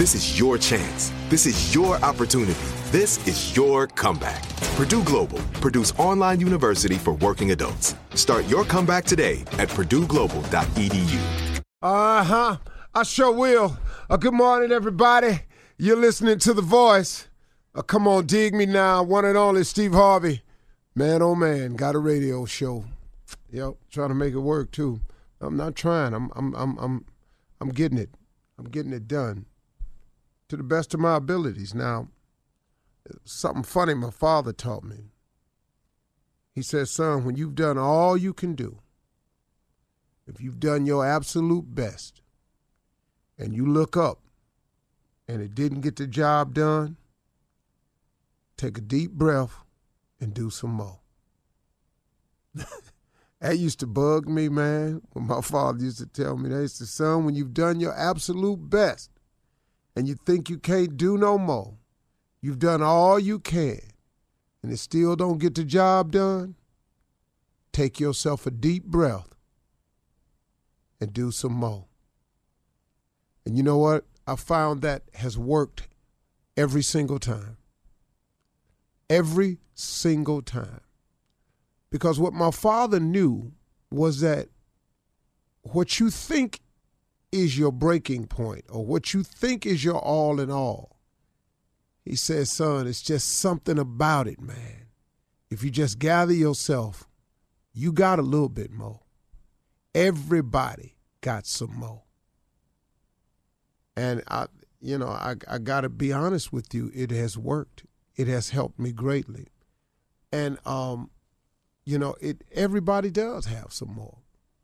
This is your chance. This is your opportunity. This is your comeback. Purdue Global, Purdue's online university for working adults. Start your comeback today at purdueglobal.edu. Uh huh. I sure will. Uh, good morning, everybody. You're listening to The Voice. Uh, come on, dig me now. One and only Steve Harvey. Man, oh man, got a radio show. Yep, trying to make it work too. I'm not trying. I'm, I'm, I'm, I'm, I'm getting it. I'm getting it done to the best of my abilities. Now, something funny my father taught me. He said, son, when you've done all you can do, if you've done your absolute best, and you look up and it didn't get the job done, take a deep breath and do some more. that used to bug me, man. When my father used to tell me that, he said, son, when you've done your absolute best and you think you can't do no more, you've done all you can, and it still don't get the job done, take yourself a deep breath and do some more. And you know what? I found that has worked every single time. Every single time. Because what my father knew was that what you think is your breaking point or what you think is your all in all, he says, son, it's just something about it, man. If you just gather yourself, you got a little bit more. Everybody got some more. And I, you know, I, I got to be honest with you, it has worked. It has helped me greatly. And, um, you know, it everybody does have some more.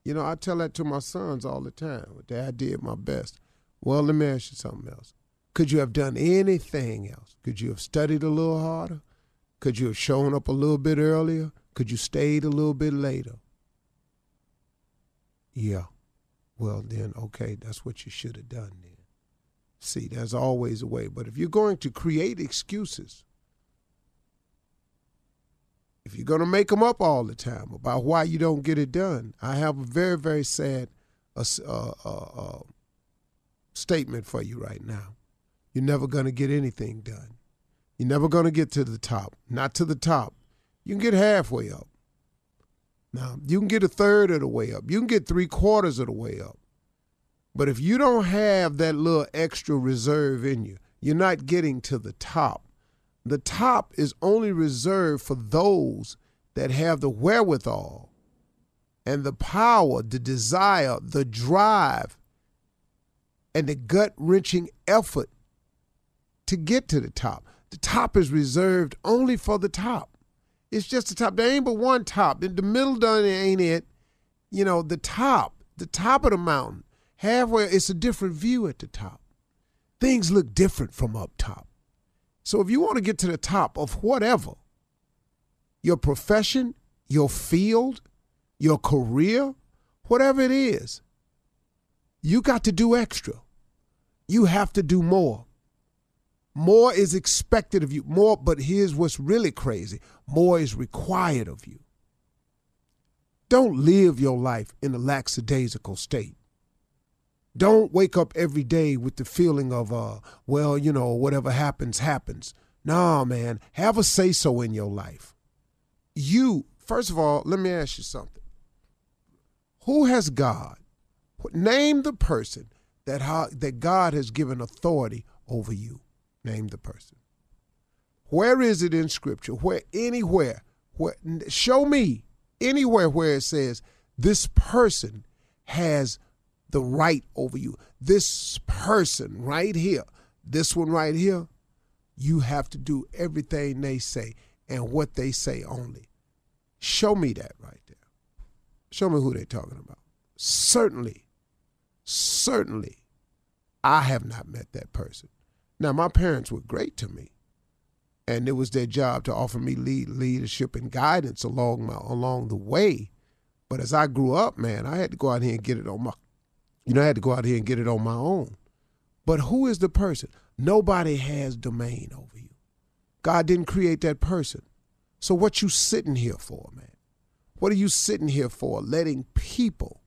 You know, I tell that to my sons all the time. Dad, I did my best. Well, let me ask you something else. Could you have done anything else? Could you have studied a little harder? Could you have shown up a little bit earlier? Could you stayed a little bit later? Yeah. Well, then, okay, that's what you should have done then. See, there's always a way. But if you're going to create excuses, if you're going to make them up all the time about why you don't get it done, I have a very, very sad uh, uh, uh, statement for you right now. You're never going to get anything done. You're never going to get to the top. Not to the top. You can get halfway up. Now, you can get a third of the way up. You can get three quarters of the way up. But if you don't have that little extra reserve in you, you're not getting to the top. The top is only reserved for those that have the wherewithal and the power, the desire, the drive, and the gut wrenching effort to get to the top. The top is reserved only for the top. It's just the top. There ain't but one top. The middle done ain't it. You know, the top, the top of the mountain, halfway, it's a different view at the top. Things look different from up top. So if you want to get to the top of whatever, your profession, your field, your career, whatever it is, you got to do extra. You have to do more. More is expected of you. More, but here's what's really crazy more is required of you. Don't live your life in a lackadaisical state. Don't wake up every day with the feeling of, uh, well, you know, whatever happens, happens. Nah, man, have a say so in your life. You, first of all, let me ask you something. Who has God? Name the person that, that God has given authority over you. Name the person. Where is it in Scripture? Where anywhere? Where show me anywhere where it says this person has the right over you. This person right here, this one right here, you have to do everything they say and what they say only. Show me that right there. Show me who they're talking about. Certainly, certainly, I have not met that person. Now, my parents were great to me, and it was their job to offer me lead, leadership and guidance along my along the way. But as I grew up, man, I had to go out here and get it on my, you know, I had to go out here and get it on my own. But who is the person? Nobody has domain over you. God didn't create that person. So what you sitting here for, man? What are you sitting here for? Letting people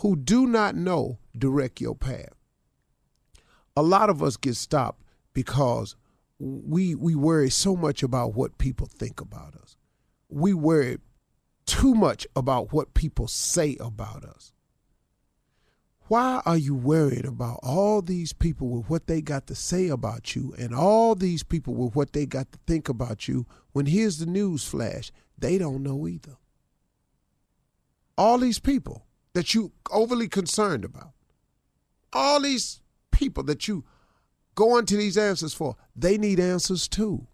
who do not know direct your path a lot of us get stopped because we we worry so much about what people think about us. We worry too much about what people say about us. Why are you worried about all these people with what they got to say about you and all these people with what they got to think about you when here's the news flash? They don't know either. All these people that you overly concerned about. All these people that you go into these answers for, they need answers too.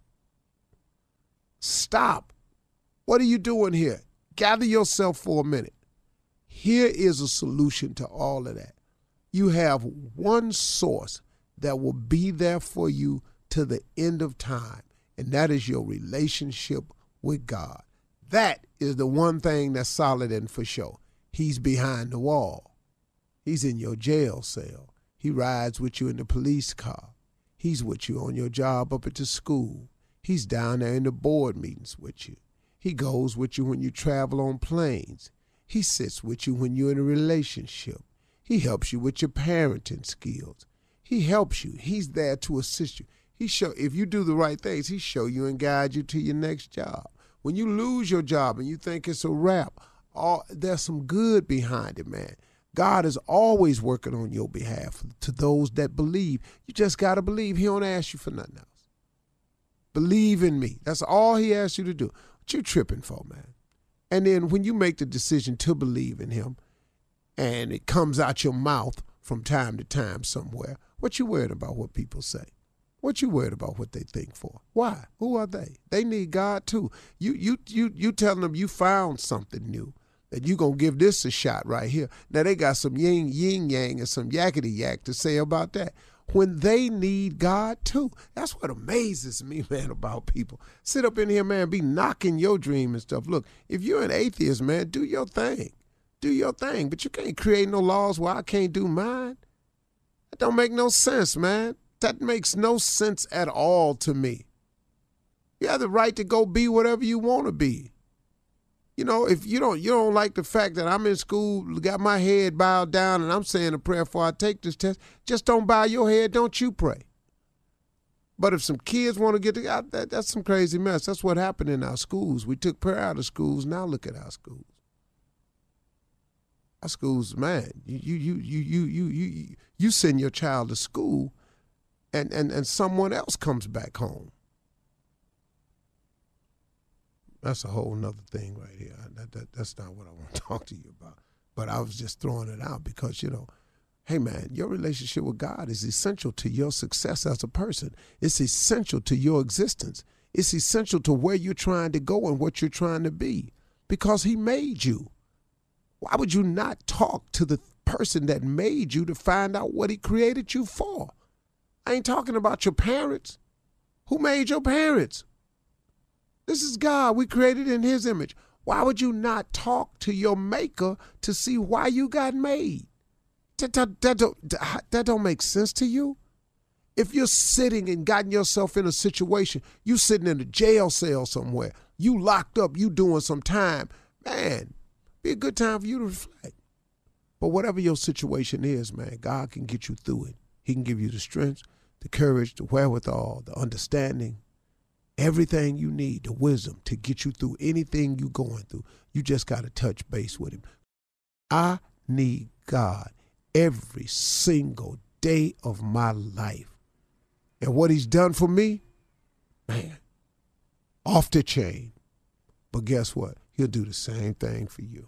Stop. What are you doing here? Gather yourself for a minute. Here is a solution to all of that. You have one source that will be there for you to the end of time, and that is your relationship with God. That is the one thing that's solid and for sure. He's behind the wall. He's in your jail cell. He rides with you in the police car. He's with you on your job up at the school. He's down there in the board meetings with you. He goes with you when you travel on planes. He sits with you when you're in a relationship. He helps you with your parenting skills. He helps you. He's there to assist you. He show if you do the right things, he show you and guide you to your next job. When you lose your job and you think it's a wrap, all, there's some good behind it, man. God is always working on your behalf to those that believe. You just got to believe. He don't ask you for nothing else. Believe in me. That's all he asks you to do. What you tripping for, man? And then when you make the decision to believe in him and it comes out your mouth from time to time somewhere, what you worried about what people say? What you worried about what they think for? Why? Who are they? They need God too. You you you you telling them you found something new that you gonna give this a shot right here. Now they got some yin yin yang and some yakety yak to say about that. When they need God too. That's what amazes me, man, about people. Sit up in here, man, be knocking your dream and stuff. Look, if you're an atheist, man, do your thing. Do your thing. But you can't create no laws where I can't do mine. That don't make no sense, man. That makes no sense at all to me. You have the right to go be whatever you want to be you know, if you don't you don't like the fact that I'm in school, got my head bowed down, and I'm saying a prayer before I take this test, just don't bow your head. Don't you pray. But if some kids want to get together, that, that's some crazy mess. That's what happened in our schools. We took prayer out of schools. Now look at our schools. Our schools, man, you you you you you you, you send your child to school, and, and and someone else comes back home. That's a whole nother thing right here. That, that that's not what I want to talk to you about. But I was just throwing it out because you know, hey man, your relationship with God is essential to your success as a person. It's essential to your existence. It's essential to where you're trying to go and what you're trying to be because He made you. Why would you not talk to the person that made you to find out what He created you for? I ain't talking about your parents. Who made your parents? This is God. We created in His image. Why would you not talk to your maker to see why you got made? That, that, that, don't, that don't make sense to you? If you're sitting and gotten yourself in a situation, you sitting in a jail cell somewhere, you locked up, you doing some time, man, be a good time for you to reflect. But whatever your situation is, man, God can get you through it. He can give you the strength, the courage, the wherewithal, the understanding, everything you need, the wisdom to get you through anything you're going through. You just got to touch base with Him. I need God every single day of my life. And what he's done for me, man, off the chain. But guess what? He'll do the same thing for you.